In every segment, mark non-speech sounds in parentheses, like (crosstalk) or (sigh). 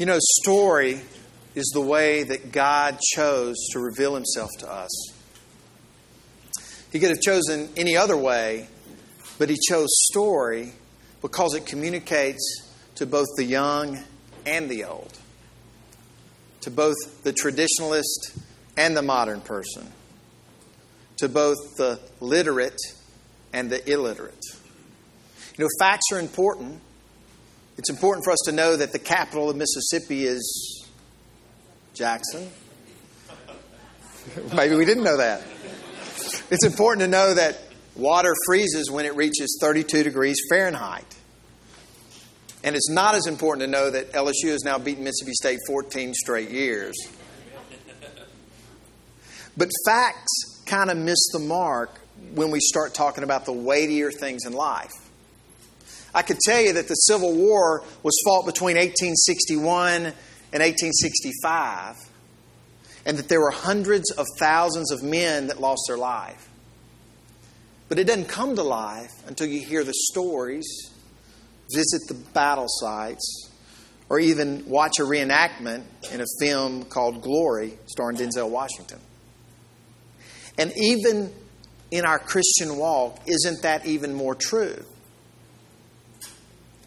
You know, story is the way that God chose to reveal himself to us. He could have chosen any other way, but he chose story because it communicates to both the young and the old, to both the traditionalist and the modern person, to both the literate and the illiterate. You know, facts are important. It's important for us to know that the capital of Mississippi is Jackson. (laughs) Maybe we didn't know that. It's important to know that water freezes when it reaches 32 degrees Fahrenheit. And it's not as important to know that LSU has now beaten Mississippi State 14 straight years. But facts kind of miss the mark when we start talking about the weightier things in life. I could tell you that the Civil War was fought between 1861 and 1865, and that there were hundreds of thousands of men that lost their life. But it doesn't come to life until you hear the stories, visit the battle sites, or even watch a reenactment in a film called Glory, starring Denzel Washington. And even in our Christian walk, isn't that even more true?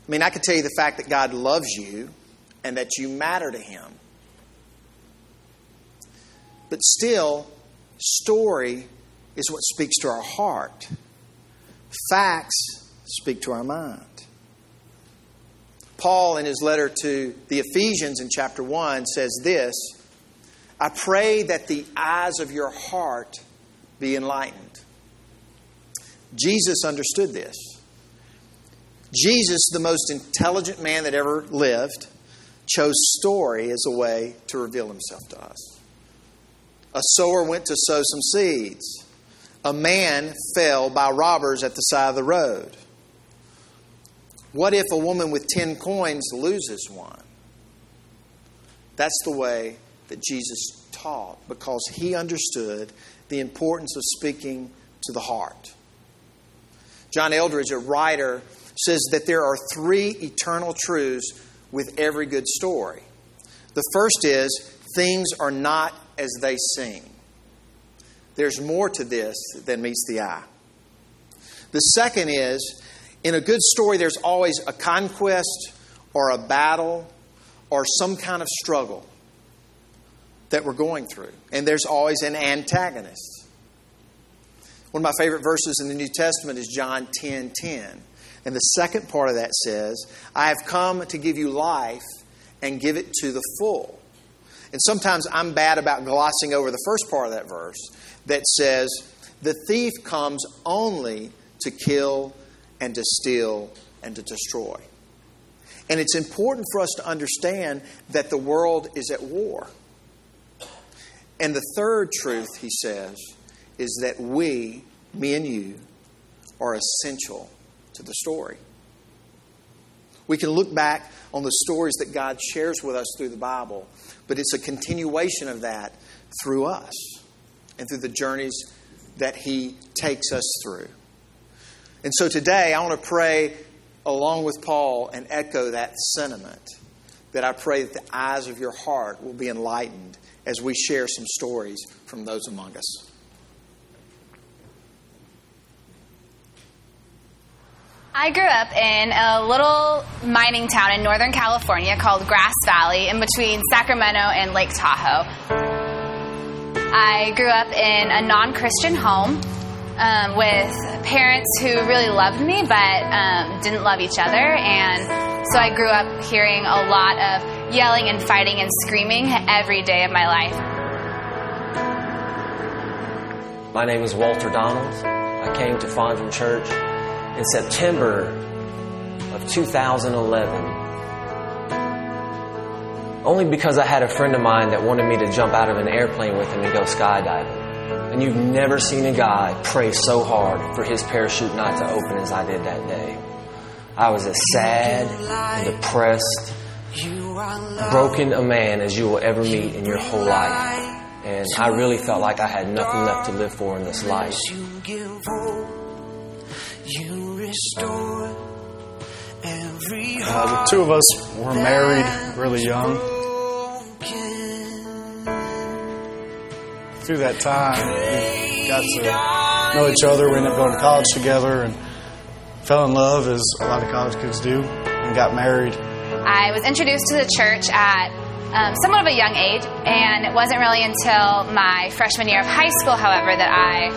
I mean, I could tell you the fact that God loves you and that you matter to Him. But still, story is what speaks to our heart. Facts speak to our mind. Paul, in his letter to the Ephesians in chapter 1, says this I pray that the eyes of your heart be enlightened. Jesus understood this. Jesus, the most intelligent man that ever lived, chose story as a way to reveal himself to us. A sower went to sow some seeds. A man fell by robbers at the side of the road. What if a woman with 10 coins loses one? That's the way that Jesus taught because he understood the importance of speaking to the heart. John Eldredge, a writer, says that there are three eternal truths with every good story. The first is things are not as they seem. There's more to this than meets the eye. The second is in a good story, there's always a conquest or a battle or some kind of struggle that we're going through. And there's always an antagonist. One of my favorite verses in the New Testament is John 10 10. And the second part of that says, I have come to give you life and give it to the full. And sometimes I'm bad about glossing over the first part of that verse that says, The thief comes only to kill and to steal and to destroy. And it's important for us to understand that the world is at war. And the third truth, he says, is that we, me and you, are essential to the story. We can look back on the stories that God shares with us through the Bible, but it's a continuation of that through us and through the journeys that He takes us through. And so today, I want to pray along with Paul and echo that sentiment that I pray that the eyes of your heart will be enlightened as we share some stories from those among us. I grew up in a little mining town in Northern California called Grass Valley in between Sacramento and Lake Tahoe. I grew up in a non Christian home um, with parents who really loved me but um, didn't love each other. And so I grew up hearing a lot of yelling and fighting and screaming every day of my life. My name is Walter Donald. I came to Fondren Church in September of 2011 only because I had a friend of mine that wanted me to jump out of an airplane with him and go skydiving. And you've never seen a guy pray so hard for his parachute not to open as I did that day. I was as sad and depressed, broken a man as you will ever meet in your whole life. And I really felt like I had nothing left to live for in this life. You restore Uh, the two of us were married really young. Through that time, we got to know each other. We ended up going to college together and fell in love, as a lot of college kids do, and got married. I was introduced to the church at um, somewhat of a young age, and it wasn't really until my freshman year of high school, however, that I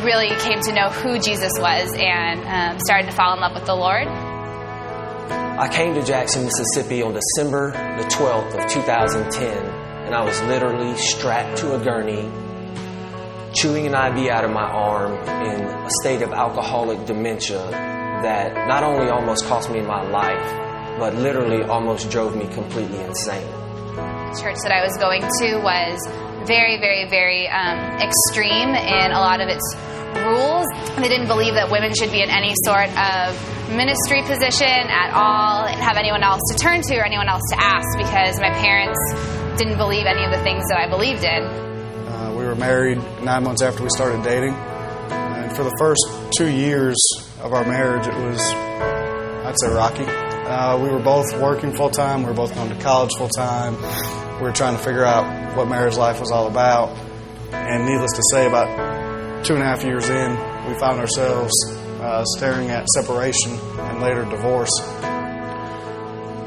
really came to know who Jesus was and um, started to fall in love with the Lord. I came to Jackson, Mississippi on December the 12th of 2010, and I was literally strapped to a gurney, chewing an IV out of my arm in a state of alcoholic dementia that not only almost cost me my life, but literally almost drove me completely insane. Church that I was going to was very, very, very um, extreme in a lot of its rules. They didn't believe that women should be in any sort of ministry position at all and have anyone else to turn to or anyone else to ask because my parents didn't believe any of the things that I believed in. Uh, we were married nine months after we started dating. And for the first two years of our marriage, it was, I'd say, rocky. Uh, we were both working full time. We were both going to college full time. We were trying to figure out what marriage life was all about. And needless to say, about two and a half years in, we found ourselves uh, staring at separation and later divorce.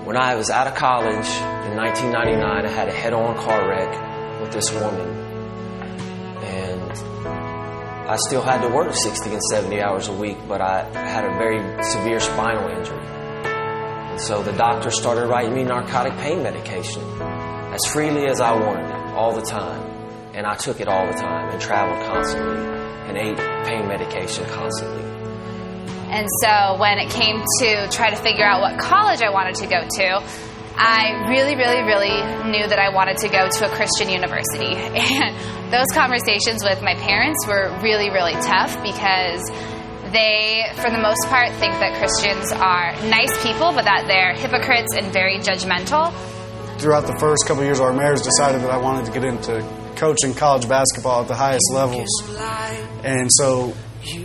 When I was out of college in 1999, I had a head on car wreck with this woman. And I still had to work 60 and 70 hours a week, but I had a very severe spinal injury. So the doctor started writing me narcotic pain medication as freely as I wanted it, all the time. And I took it all the time and traveled constantly and ate pain medication constantly. And so when it came to try to figure out what college I wanted to go to, I really, really, really knew that I wanted to go to a Christian university. (laughs) And those conversations with my parents were really, really tough because they, for the most part, think that Christians are nice people, but that they're hypocrites and very judgmental. Throughout the first couple of years of our marriage, decided that I wanted to get into coaching college basketball at the highest levels. And so,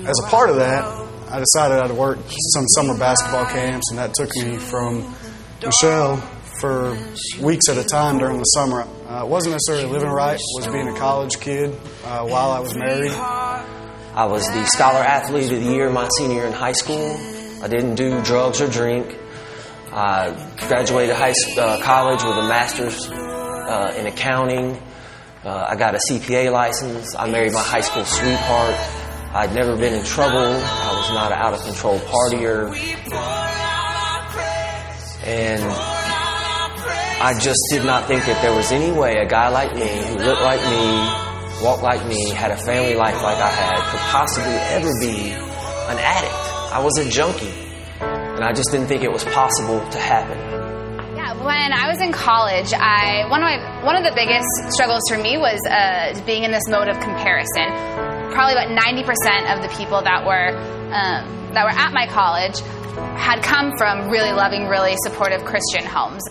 as a part of that, I decided I'd work some summer basketball camps, and that took me from Michelle for weeks at a time during the summer. It wasn't necessarily living right, was being a college kid uh, while I was married. I was the scholar athlete of the year my senior year in high school. I didn't do drugs or drink. I graduated high uh, college with a master's uh, in accounting. Uh, I got a CPA license. I married my high school sweetheart. I'd never been in trouble. I was not an out of control partier. And I just did not think that there was any way a guy like me, who looked like me, walked like me, had a family life like I had, could possibly ever be an addict. I was a junkie. And I just didn't think it was possible to happen. Yeah, when I was in college, I one of my one of the biggest struggles for me was uh, being in this mode of comparison. Probably about ninety percent of the people that were um, that were at my college had come from really loving, really supportive Christian homes.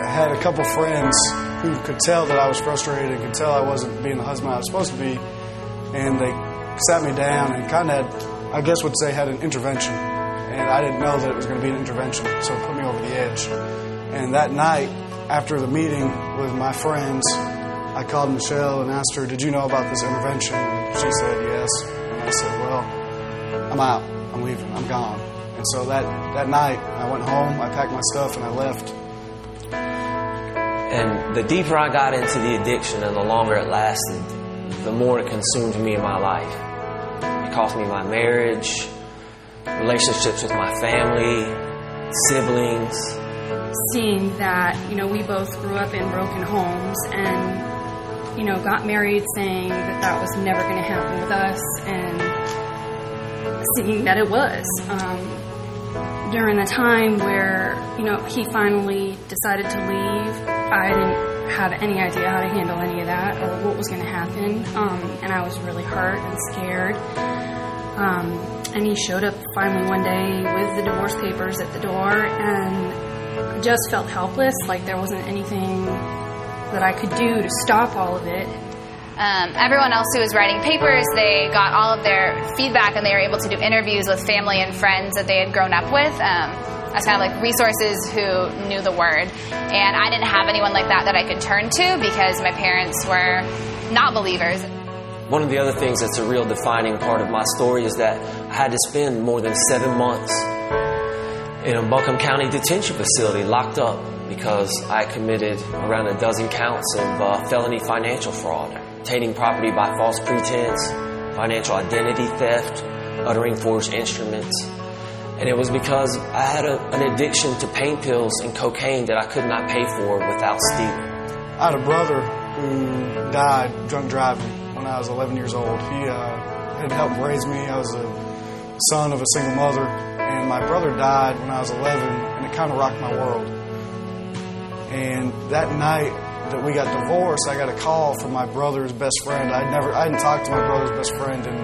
I had a couple friends who could tell that I was frustrated and could tell I wasn't being the husband I was supposed to be, and they sat me down and kind of had, I guess, would say, had an intervention. And I didn't know that it was going to be an intervention, so it put me over the edge. And that night, after the meeting with my friends, I called Michelle and asked her, Did you know about this intervention? And she said, Yes. And I said, Well, I'm out. I'm leaving. I'm gone. And so that, that night, I went home, I packed my stuff, and I left. And the deeper I got into the addiction and the longer it lasted, the more it consumed me in my life. It cost me my marriage, relationships with my family, siblings. Seeing that, you know, we both grew up in broken homes and, you know, got married saying that that was never going to happen with us and seeing that it was. Um, during the time where, you know, he finally decided to leave, I didn't have any idea how to handle any of that or what was going to happen. Um, and I was really hurt and scared. Um, and he showed up finally one day with the divorce papers at the door and just felt helpless, like there wasn't anything that I could do to stop all of it. Um, everyone else who was writing papers, they got all of their feedback and they were able to do interviews with family and friends that they had grown up with. Um, as kind of like resources who knew the word. And I didn't have anyone like that that I could turn to because my parents were not believers. One of the other things that's a real defining part of my story is that I had to spend more than seven months in a Buncombe County detention facility locked up because I committed around a dozen counts of uh, felony financial fraud, obtaining property by false pretense, financial identity theft, uttering forged instruments. And it was because I had a, an addiction to pain pills and cocaine that I could not pay for without stealing. I had a brother who died drunk driving when I was 11 years old. He uh, had helped raise me. I was a son of a single mother, and my brother died when I was 11, and it kind of rocked my world. And that night that we got divorced, I got a call from my brother's best friend. I'd never, I hadn't talked to my brother's best friend in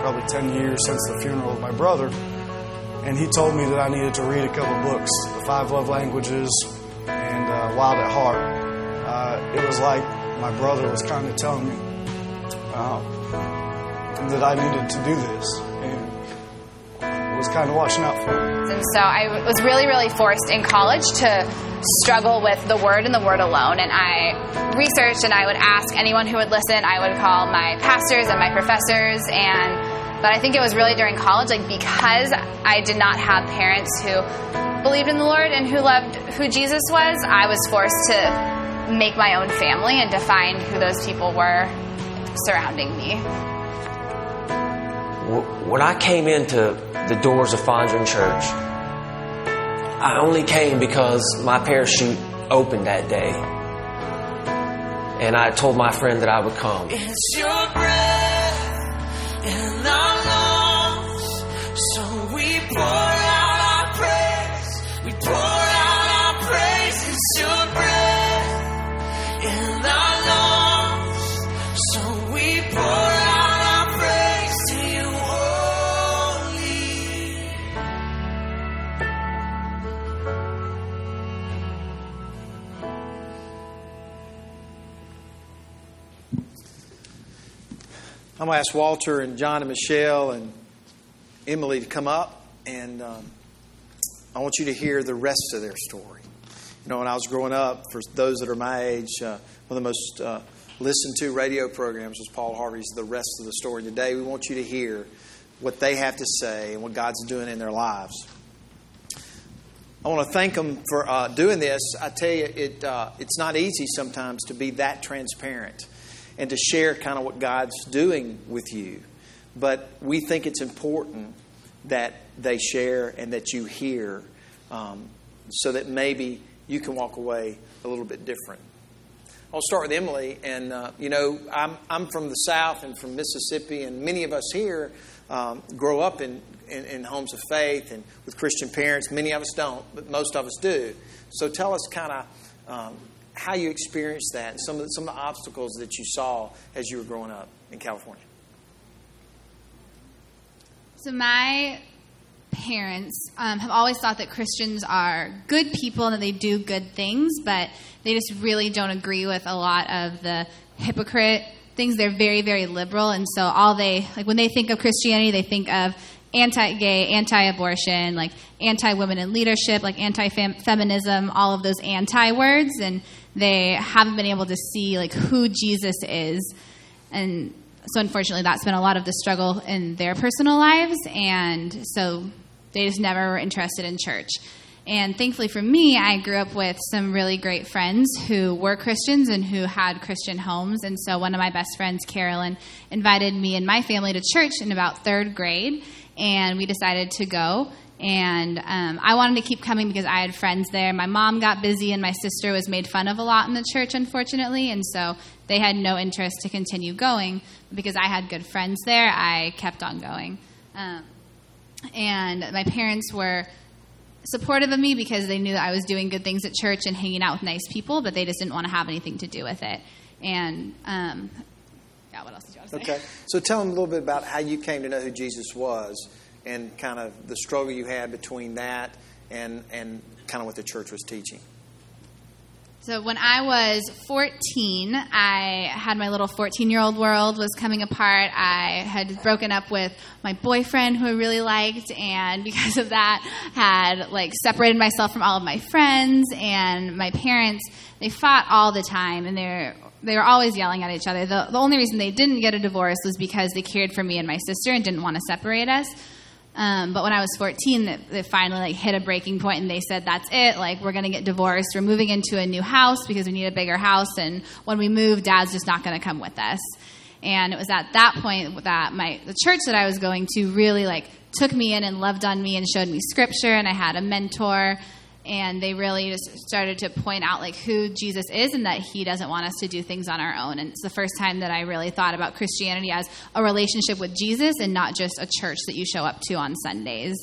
probably 10 years since the funeral of my brother. And he told me that I needed to read a couple books, The Five Love Languages and uh, Wild at Heart. Uh, it was like my brother was kind of telling me uh, that I needed to do this. And was kind of watching out for me. And so I was really, really forced in college to struggle with the word and the word alone. And I researched and I would ask anyone who would listen. I would call my pastors and my professors. And but I think it was really during college, like because I did not have parents who believed in the Lord and who loved who Jesus was, I was forced to make my own family and define who those people were surrounding me. When I came into the doors of Fondren Church, I only came because my parachute opened that day. And I told my friend that I would come. It's your breath in our lungs, so we pour out our praise. We pour out our praise. It's your breath in our lungs, so we pour out our praise to you only. I'm going to ask Walter and John and Michelle and Emily to come up, and um, I want you to hear the rest of their story. You know, when I was growing up, for those that are my age, uh, one of the most uh, listened to radio programs was Paul Harvey's The Rest of the Story. Today, we want you to hear what they have to say and what God's doing in their lives. I want to thank them for uh, doing this. I tell you, it, uh, it's not easy sometimes to be that transparent and to share kind of what God's doing with you. But we think it's important that they share and that you hear um, so that maybe you can walk away a little bit different. I'll start with Emily. And, uh, you know, I'm, I'm from the South and from Mississippi, and many of us here um, grow up in, in, in homes of faith and with Christian parents. Many of us don't, but most of us do. So tell us kind of um, how you experienced that and some of, the, some of the obstacles that you saw as you were growing up in California. So my parents um, have always thought that Christians are good people and that they do good things, but they just really don't agree with a lot of the hypocrite things. They're very, very liberal, and so all they like when they think of Christianity, they think of anti-gay, anti-abortion, like anti-women in leadership, like anti-feminism, all of those anti-words, and they haven't been able to see like who Jesus is, and so unfortunately that's been a lot of the struggle in their personal lives, and so they just never were interested in church. And thankfully for me, I grew up with some really great friends who were Christians and who had Christian homes. And so one of my best friends, Carolyn, invited me and my family to church in about third grade. And we decided to go. And um, I wanted to keep coming because I had friends there. My mom got busy, and my sister was made fun of a lot in the church, unfortunately. And so they had no interest to continue going. Because I had good friends there, I kept on going. Um, and my parents were supportive of me because they knew that I was doing good things at church and hanging out with nice people, but they just didn't want to have anything to do with it. And um, yeah, what else did you want to say? Okay. So tell them a little bit about how you came to know who Jesus was and kind of the struggle you had between that and, and kind of what the church was teaching. So when I was 14, I had my little 14-year-old world was coming apart. I had broken up with my boyfriend who I really liked and (laughs) because of that had like separated myself from all of my friends and my parents, they fought all the time and they're they were always yelling at each other. The, the only reason they didn't get a divorce was because they cared for me and my sister and didn't want to separate us. Um, but when I was 14, they, finally like hit a breaking point, and they said, "That's it. Like we're going to get divorced. We're moving into a new house because we need a bigger house. And when we move, Dad's just not going to come with us." And it was at that point that my the church that I was going to really like took me in and loved on me and showed me scripture, and I had a mentor and they really just started to point out like who Jesus is and that he doesn't want us to do things on our own. And it's the first time that I really thought about Christianity as a relationship with Jesus and not just a church that you show up to on Sundays.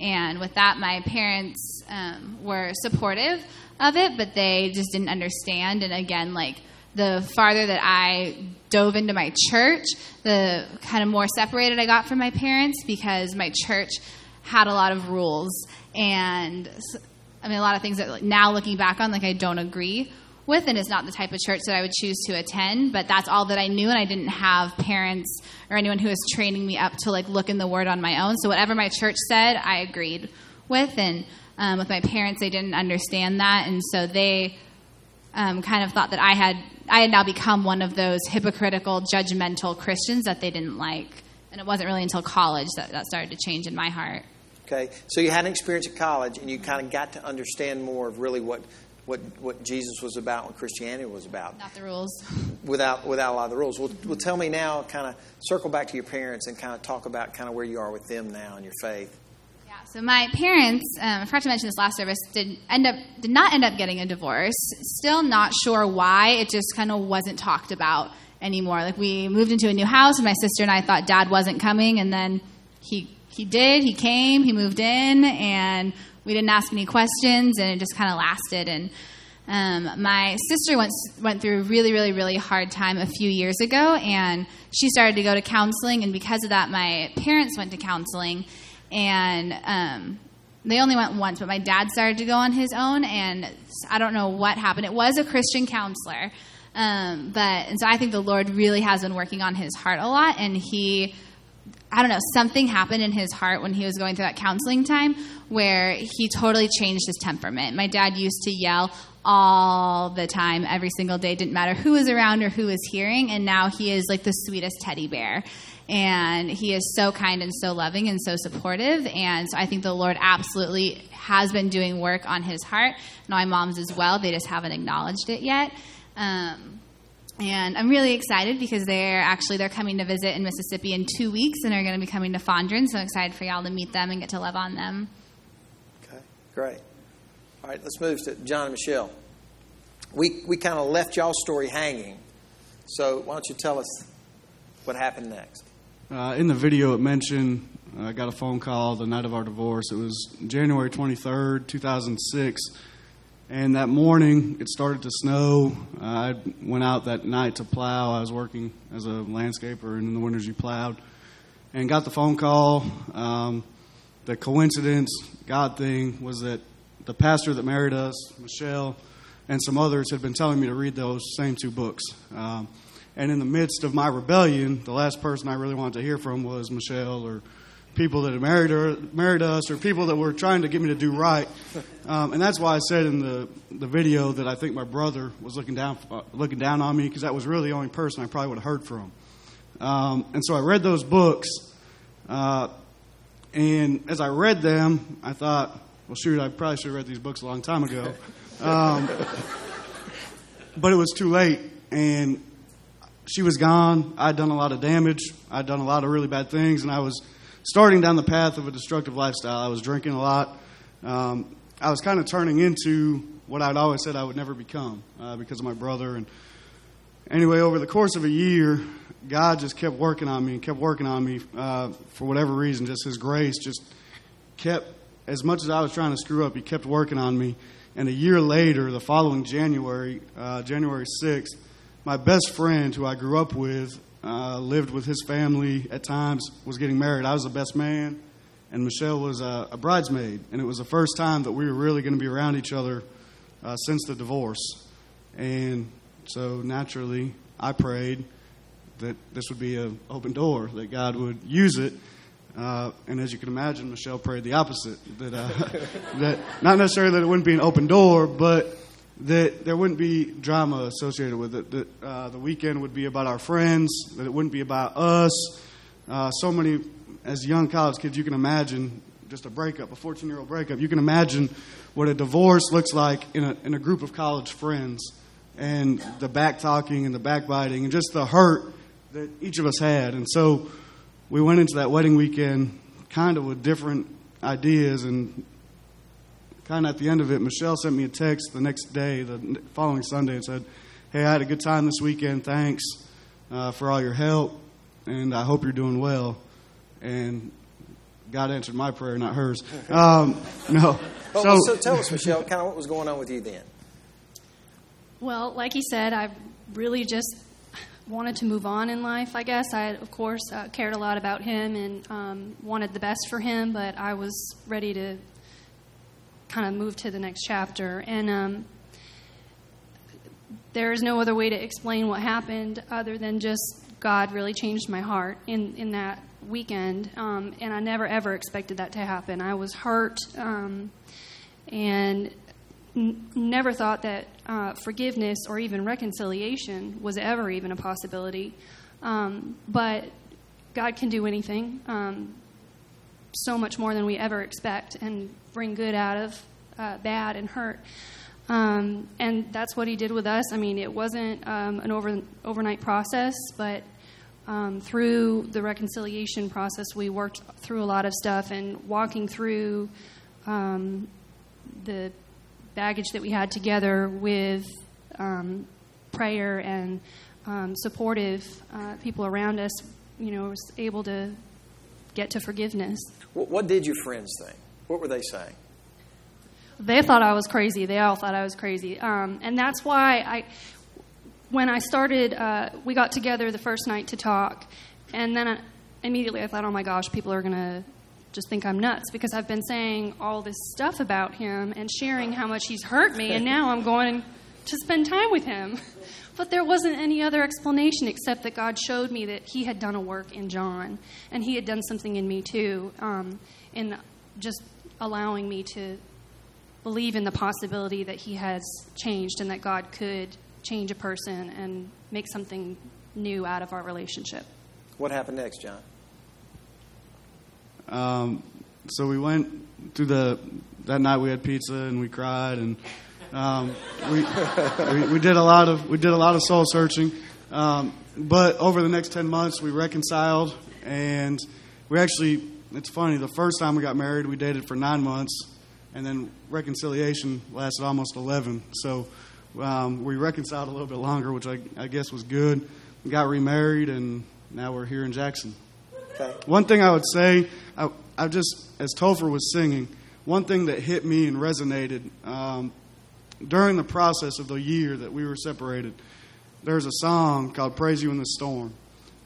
And with that, my parents um, were supportive of it, but they just didn't understand. And again, like the farther that I dove into my church, the kind of more separated I got from my parents because my church had a lot of rules and I mean, a lot of things that now looking back on, like I don't agree with, and it's not the type of church that I would choose to attend. But that's all that I knew, and I didn't have parents or anyone who was training me up to like look in the Word on my own. So whatever my church said, I agreed with, and um, with my parents, they didn't understand that, and so they um, kind of thought that I had I had now become one of those hypocritical, judgmental Christians that they didn't like. And it wasn't really until college that that started to change in my heart. Okay, so you had an experience at college, and you kind of got to understand more of really what what what Jesus was about, what Christianity was about, Not the rules. without without a lot of the rules. Well, well tell me now, kind of circle back to your parents and kind of talk about kind of where you are with them now in your faith. Yeah. So my parents, um, I forgot to mention this last service, did end up did not end up getting a divorce. Still not sure why. It just kind of wasn't talked about anymore. Like we moved into a new house, and my sister and I thought Dad wasn't coming, and then he he did. He came. He moved in, and we didn't ask any questions, and it just kind of lasted. And um, my sister went went through a really, really, really hard time a few years ago, and she started to go to counseling. And because of that, my parents went to counseling, and um, they only went once. But my dad started to go on his own, and I don't know what happened. It was a Christian counselor, um, but and so I think the Lord really has been working on his heart a lot, and he I don't know, something happened in his heart when he was going through that counseling time where he totally changed his temperament. My dad used to yell all the time, every single day, didn't matter who was around or who was hearing, and now he is like the sweetest teddy bear. And he is so kind and so loving and so supportive. And so I think the Lord absolutely has been doing work on his heart. And my mom's as well. They just haven't acknowledged it yet. Um, and I'm really excited because they're actually they're coming to visit in Mississippi in two weeks and are going to be coming to Fondren. So I'm excited for y'all to meet them and get to love on them. Okay, great. All right, let's move to John and Michelle. We we kind of left y'all's story hanging, so why don't you tell us what happened next? Uh, in the video, it mentioned uh, I got a phone call the night of our divorce. It was January 23rd, 2006. And that morning, it started to snow. I went out that night to plow. I was working as a landscaper, and in the winters, you plowed. And got the phone call. Um, the coincidence, God thing, was that the pastor that married us, Michelle, and some others had been telling me to read those same two books. Um, and in the midst of my rebellion, the last person I really wanted to hear from was Michelle or people that had married her, married us, or people that were trying to get me to do right. Um, and that's why I said in the, the video that I think my brother was looking down uh, looking down on me because that was really the only person I probably would have heard from. Um, and so I read those books, uh, and as I read them, I thought, well, shoot, I probably should have read these books a long time ago. Um, but it was too late, and she was gone. I'd done a lot of damage. I'd done a lot of really bad things, and I was starting down the path of a destructive lifestyle. I was drinking a lot. Um, I was kind of turning into what I'd always said I would never become uh, because of my brother. And anyway, over the course of a year, God just kept working on me and kept working on me uh, for whatever reason. Just His grace just kept, as much as I was trying to screw up, He kept working on me. And a year later, the following January, uh, January 6th, my best friend who I grew up with uh, lived with his family at times, was getting married. I was the best man, and Michelle was a, a bridesmaid. And it was the first time that we were really going to be around each other uh, since the divorce. And so naturally, I prayed that this would be an open door, that God would use it. Uh, and as you can imagine, Michelle prayed the opposite. That, uh, (laughs) that not necessarily that it wouldn't be an open door, but that there wouldn't be drama associated with it. That uh, the weekend would be about our friends. That it wouldn't be about us. Uh, so many, as young college kids, you can imagine just a breakup, a 14 year old breakup. You can imagine what a divorce looks like in a, in a group of college friends and the back talking and the backbiting and just the hurt that each of us had. And so we went into that wedding weekend kind of with different ideas and kind of at the end of it, Michelle sent me a text the next day, the following Sunday, and said, Hey, I had a good time this weekend. Thanks uh, for all your help, and I hope you're doing well. And God answered my prayer, not hers. (laughs) Um, no. Well, so, so tell us, Michelle, kind of what was going on with you then. Well, like he said, I really just wanted to move on in life, I guess. I, of course, uh, cared a lot about him and um, wanted the best for him, but I was ready to kind of move to the next chapter. And um, there is no other way to explain what happened other than just God really changed my heart in, in that weekend. Um, and I never, ever expected that to happen. I was hurt um, and n- never thought that uh, forgiveness or even reconciliation was ever even a possibility. Um, but God can do anything, um, so much more than we ever expect, and bring good out of uh, bad and hurt. Um, and that's what He did with us. I mean, it wasn't um, an over, overnight process, but um, through the reconciliation process, we worked through a lot of stuff and walking through um, the baggage that we had together with um, prayer and um, supportive uh, people around us, you know, was able to get to forgiveness. What, what did your friends think? What were they saying? They thought I was crazy. They all thought I was crazy, um, and that's why I, when I started, uh, we got together the first night to talk, and then I, immediately I thought, oh my gosh, people are gonna just think I'm nuts because I've been saying all this stuff about him and sharing how much he's hurt me, and now I'm going to spend time with him. But there wasn't any other explanation except that God showed me that He had done a work in John, and He had done something in me too, um, in just allowing me to believe in the possibility that He has changed and that God could change a person and make something new out of our relationship. What happened next, John? Um, so we went through the that night. We had pizza and we cried and um, we, we we did a lot of we did a lot of soul searching. Um, but over the next ten months, we reconciled and we actually. It's funny. The first time we got married, we dated for nine months, and then reconciliation lasted almost eleven. So um, we reconciled a little bit longer, which I, I guess was good. We got remarried, and now we're here in Jackson. Okay. One thing I would say, I, I just, as Topher was singing, one thing that hit me and resonated um, during the process of the year that we were separated, there's a song called Praise You in the Storm.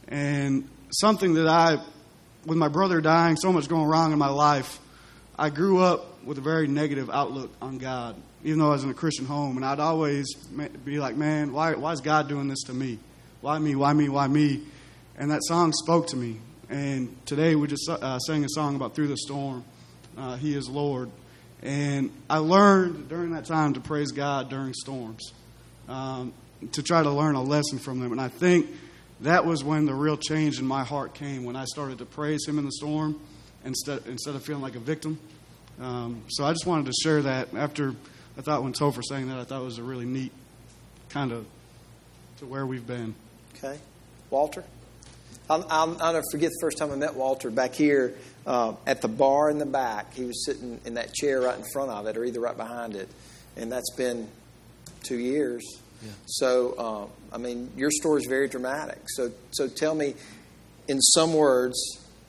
And something that I, with my brother dying, so much going wrong in my life, I grew up with a very negative outlook on God, even though I was in a Christian home. And I'd always be like, man, why, why is God doing this to me? Why me? Why me? Why me? And that song spoke to me. And today we just uh, sang a song about Through the Storm. Uh, he is Lord. And I learned during that time to praise God during storms, um, to try to learn a lesson from them. And I think that was when the real change in my heart came, when I started to praise Him in the storm instead, instead of feeling like a victim. Um, so I just wanted to share that. After I thought when Topher saying that, I thought it was a really neat kind of to where we've been. Okay. Walter? I'll, I'll, I'll never forget the first time I met Walter back here uh, at the bar in the back. He was sitting in that chair right in front of it, or either right behind it. And that's been two years. So, uh, I mean, your story is very dramatic. So, so tell me, in some words,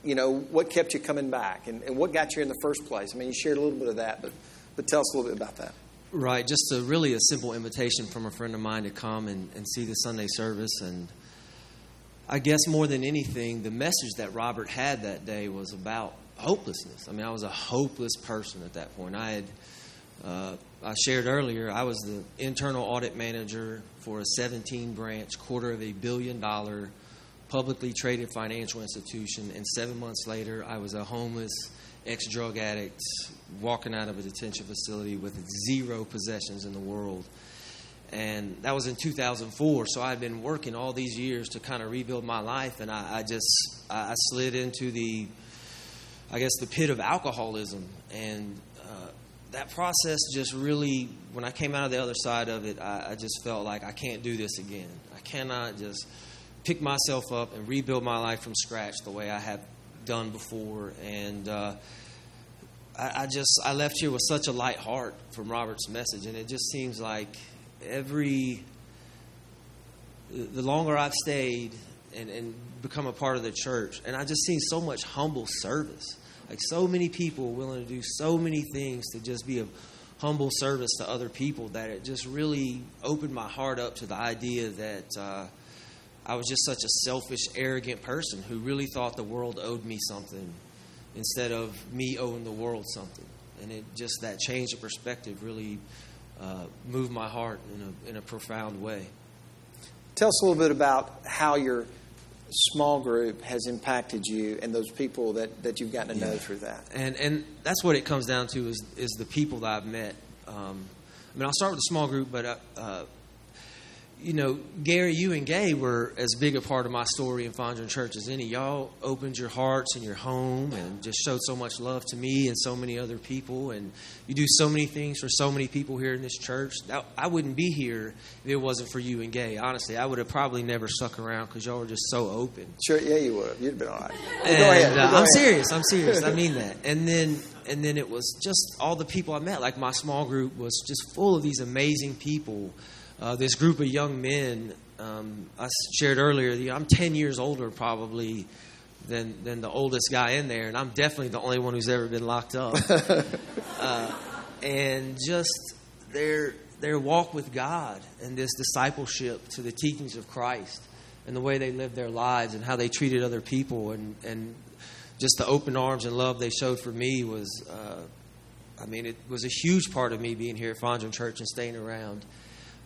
you know, what kept you coming back and, and what got you in the first place? I mean, you shared a little bit of that, but, but tell us a little bit about that. Right, just a really a simple invitation from a friend of mine to come and, and see the Sunday service. And I guess more than anything, the message that Robert had that day was about hopelessness. I mean, I was a hopeless person at that point. I had uh, I shared earlier, I was the internal audit manager for a 17 branch, quarter of a billion dollar publicly traded financial institution. And seven months later, I was a homeless ex drug addict walking out of a detention facility with zero possessions in the world. And that was in 2004. So I'd been working all these years to kind of rebuild my life. And I, I just, I I slid into the, I guess, the pit of alcoholism. And uh, that process just really, when I came out of the other side of it, I, I just felt like I can't do this again. I cannot just pick myself up and rebuild my life from scratch the way I have done before. And uh, I, I just, I left here with such a light heart from Robert's message. And it just seems like every, the longer I've stayed and, and become a part of the church, and I just seen so much humble service. Like so many people willing to do so many things to just be of humble service to other people that it just really opened my heart up to the idea that uh, I was just such a selfish, arrogant person who really thought the world owed me something instead of me owing the world something. And it just that change of perspective really uh, moved my heart in a, in a profound way. Tell us a little bit about how your small group has impacted you and those people that, that you've gotten to know through that. and and that's what it comes down to is is the people that I've met. Um, I mean, I'll start with a small group, but uh, uh, you know, Gary, you and Gay were as big a part of my story in Fondren Church as any. Y'all opened your hearts and your home and just showed so much love to me and so many other people. And you do so many things for so many people here in this church. I wouldn't be here if it wasn't for you and Gay. Honestly, I would have probably never stuck around because y'all were just so open. Sure, yeah, you would have. You'd have been all right. And, go ahead. uh, Go I'm ahead. serious. I'm serious. I (laughs) mean that. And then and then it was just all the people I met. Like my small group was just full of these amazing people. Uh, this group of young men. Um, I shared earlier. You know, I'm 10 years older probably than than the oldest guy in there, and I'm definitely the only one who's ever been locked up. (laughs) uh, and just their their walk with God and this discipleship to the teachings of Christ and the way they lived their lives and how they treated other people and and just the open arms and love they showed for me was uh, I mean it was a huge part of me being here at Fondren Church and staying around.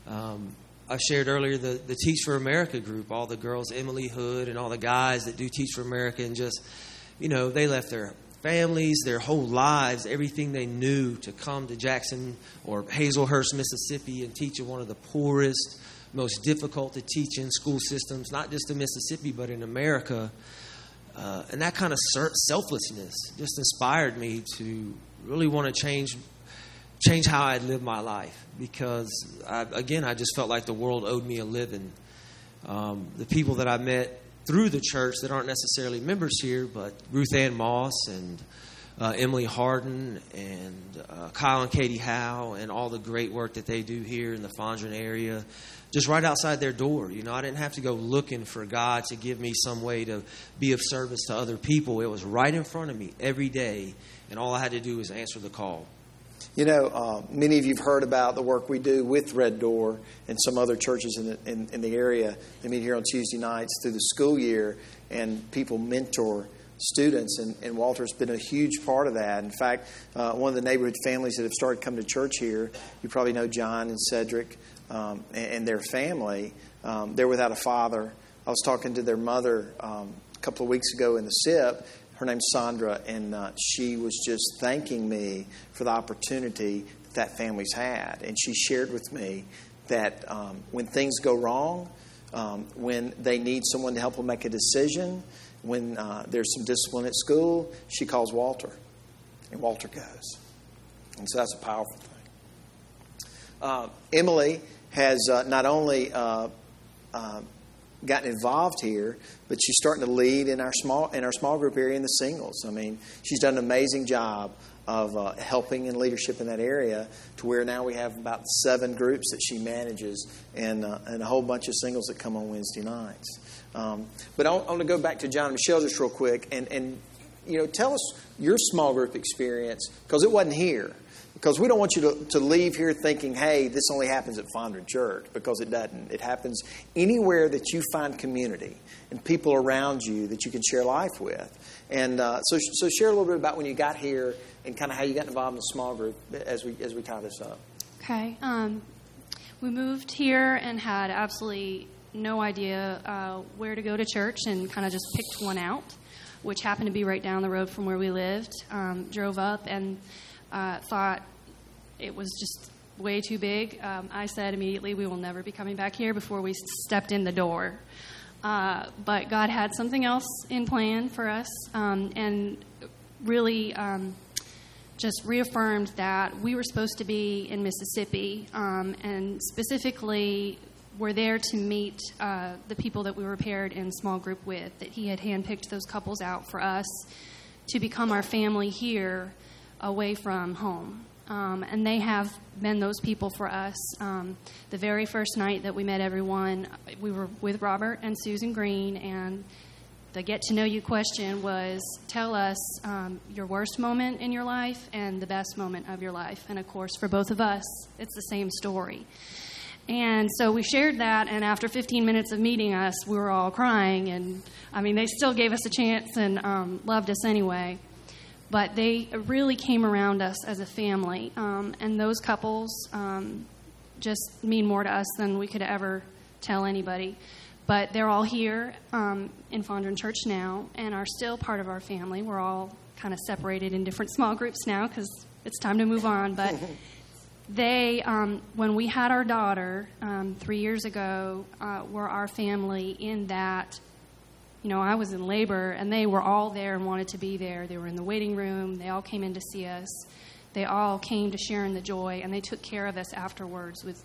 Um, I shared earlier the, the Teach for America group, all the girls, Emily Hood, and all the guys that do Teach for America, and just, you know, they left their families, their whole lives, everything they knew to come to Jackson or Hazlehurst, Mississippi, and teach in one of the poorest, most difficult to teach in school systems, not just in Mississippi, but in America. Uh, and that kind of selflessness just inspired me to really want to change change how I live my life because I, again I just felt like the world owed me a living. Um, the people that I met through the church that aren't necessarily members here, but Ruth Ann Moss and uh, Emily Harden and uh, Kyle and Katie Howe and all the great work that they do here in the Fondren area, just right outside their door. You know, I didn't have to go looking for God to give me some way to be of service to other people. It was right in front of me every day, and all I had to do was answer the call. You know, uh, many of you have heard about the work we do with Red Door and some other churches in the, in, in the area. They meet here on Tuesday nights through the school year, and people mentor students. And, and Walter's been a huge part of that. In fact, uh, one of the neighborhood families that have started coming to church here, you probably know John and Cedric um, and, and their family. Um, they're without a father. I was talking to their mother um, a couple of weeks ago in the SIP. Her name's Sandra, and uh, she was just thanking me for the opportunity that, that family's had. And she shared with me that um, when things go wrong, um, when they need someone to help them make a decision, when uh, there's some discipline at school, she calls Walter, and Walter goes. And so that's a powerful thing. Uh, Emily has uh, not only gotten involved here, but she's starting to lead in our small in our small group area in the singles. I mean, she's done an amazing job of uh, helping in leadership in that area to where now we have about seven groups that she manages and, uh, and a whole bunch of singles that come on Wednesday nights. Um, but I want to go back to John and Michelle just real quick and, and you know tell us your small group experience because it wasn't here. Because we don't want you to, to leave here thinking, hey, this only happens at Fondren Church, because it doesn't. It happens anywhere that you find community and people around you that you can share life with. And uh, so, so share a little bit about when you got here and kind of how you got involved in the small group as we, as we tie this up. Okay. Um, we moved here and had absolutely no idea uh, where to go to church and kind of just picked one out, which happened to be right down the road from where we lived. Um, drove up and uh, thought it was just way too big. Um, I said immediately, we will never be coming back here before we stepped in the door. Uh, but God had something else in plan for us um, and really um, just reaffirmed that we were supposed to be in Mississippi um, and specifically were there to meet uh, the people that we were paired in small group with, that He had handpicked those couples out for us to become our family here away from home. Um, and they have been those people for us. Um, the very first night that we met everyone, we were with Robert and Susan Green, and the get to know you question was tell us um, your worst moment in your life and the best moment of your life. And of course, for both of us, it's the same story. And so we shared that, and after 15 minutes of meeting us, we were all crying. And I mean, they still gave us a chance and um, loved us anyway but they really came around us as a family. Um, and those couples um, just mean more to us than we could ever tell anybody. But they're all here um, in Fondren Church now and are still part of our family. We're all kind of separated in different small groups now because it's time to move on. But (laughs) they, um, when we had our daughter um, three years ago, uh, were our family in that you know, I was in labor, and they were all there and wanted to be there. They were in the waiting room. They all came in to see us. They all came to share in the joy, and they took care of us afterwards with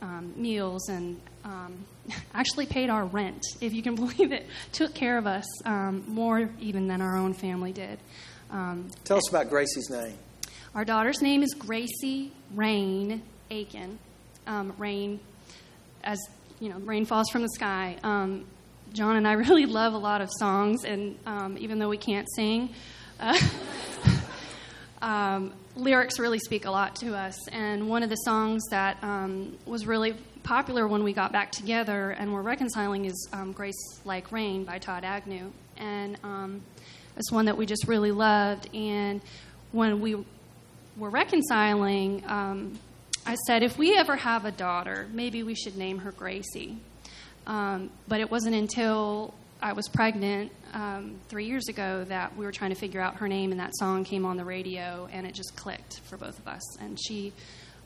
um, meals and um, (laughs) actually paid our rent, if you can (laughs) believe it. Took care of us um, more even than our own family did. Um, Tell us about Gracie's name. Our daughter's name is Gracie Rain Aiken. Um, rain, as you know, rain falls from the sky. John and I really (laughs) love a lot of songs, and um, even though we can't sing, uh, (laughs) um, lyrics really speak a lot to us. And one of the songs that um, was really popular when we got back together and we're reconciling is um, Grace Like Rain by Todd Agnew. And um, it's one that we just really loved. And when we were reconciling, um, I said, if we ever have a daughter, maybe we should name her Gracie. Um, but it wasn't until I was pregnant um, three years ago that we were trying to figure out her name, and that song came on the radio, and it just clicked for both of us. And she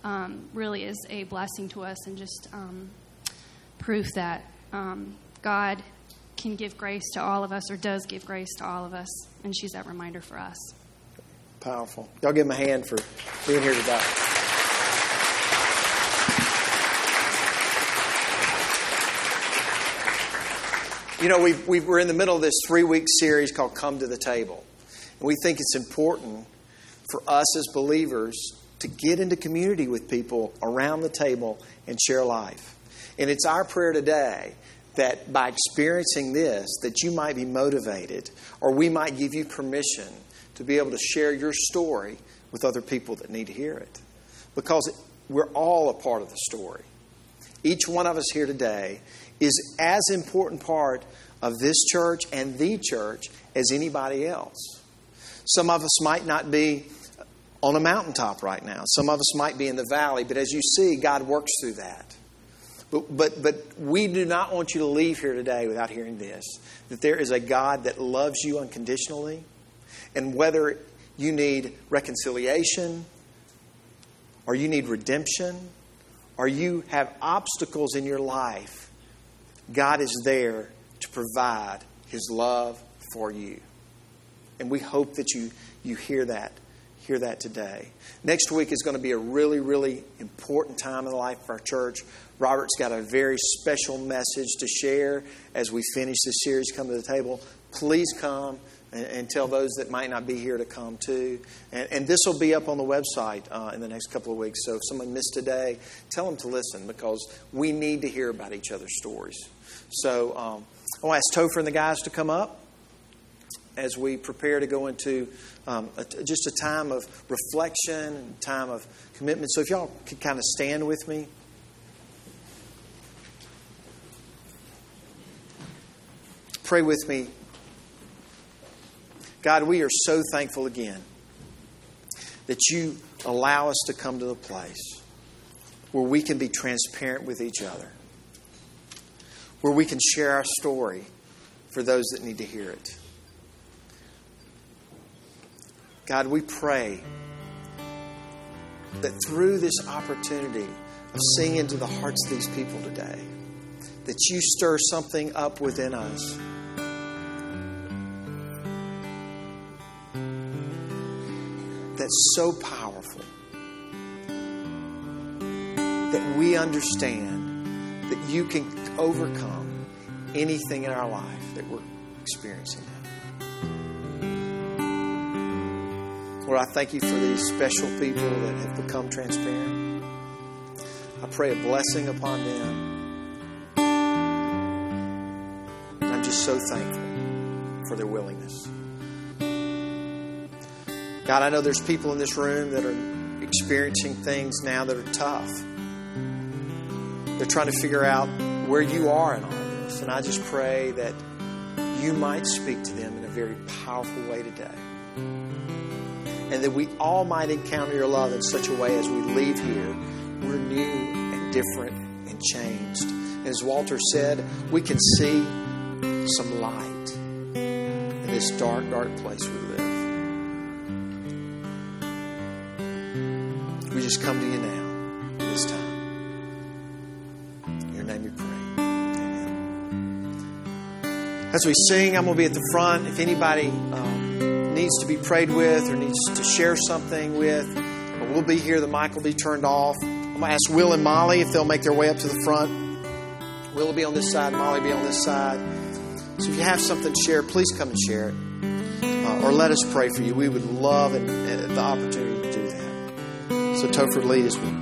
um, really is a blessing to us, and just um, proof that um, God can give grace to all of us, or does give grace to all of us, and she's that reminder for us. Powerful. Y'all give him a hand for being here today. You know, we we are in the middle of this three week series called Come to the Table. And we think it's important for us as believers to get into community with people around the table and share life. And it's our prayer today that by experiencing this, that you might be motivated or we might give you permission to be able to share your story with other people that need to hear it. Because we're all a part of the story. Each one of us here today is as important part of this church and the church as anybody else. Some of us might not be on a mountaintop right now. Some of us might be in the valley, but as you see, God works through that. But, but, but we do not want you to leave here today without hearing this that there is a God that loves you unconditionally. And whether you need reconciliation, or you need redemption, or you have obstacles in your life, God is there to provide His love for you. And we hope that you, you hear that. Hear that today. Next week is going to be a really, really important time in the life of our church. Robert's got a very special message to share as we finish this series, Come to the Table. Please come and, and tell those that might not be here to come too. And, and this will be up on the website uh, in the next couple of weeks. So if someone missed today, tell them to listen because we need to hear about each other's stories. So um, I want to ask Topher and the guys to come up as we prepare to go into um, a, just a time of reflection and time of commitment. So if y'all could kind of stand with me. Pray with me. God, we are so thankful again that you allow us to come to the place where we can be transparent with each other, where we can share our story for those that need to hear it. God, we pray that through this opportunity of seeing into the hearts of these people today, that you stir something up within us. That's so powerful that we understand that you can overcome anything in our life that we're experiencing now. Lord, I thank you for these special people that have become transparent. I pray a blessing upon them. I'm just so thankful for their willingness. God, I know there's people in this room that are experiencing things now that are tough. They're trying to figure out where you are in all this. And I just pray that you might speak to them in a very powerful way today. And that we all might encounter your love in such a way as we leave here, we're new and different and changed. As Walter said, we can see some light in this dark, dark place we live. Just come to you now, this time. In your name we pray. Amen. As we sing, I'm going to be at the front. If anybody um, needs to be prayed with or needs to share something with, we'll be here. The mic will be turned off. I'm going to ask Will and Molly if they'll make their way up to the front. Will will be on this side, Molly will be on this side. So if you have something to share, please come and share it. Uh, or let us pray for you. We would love uh, the opportunity. So Topher, lead us.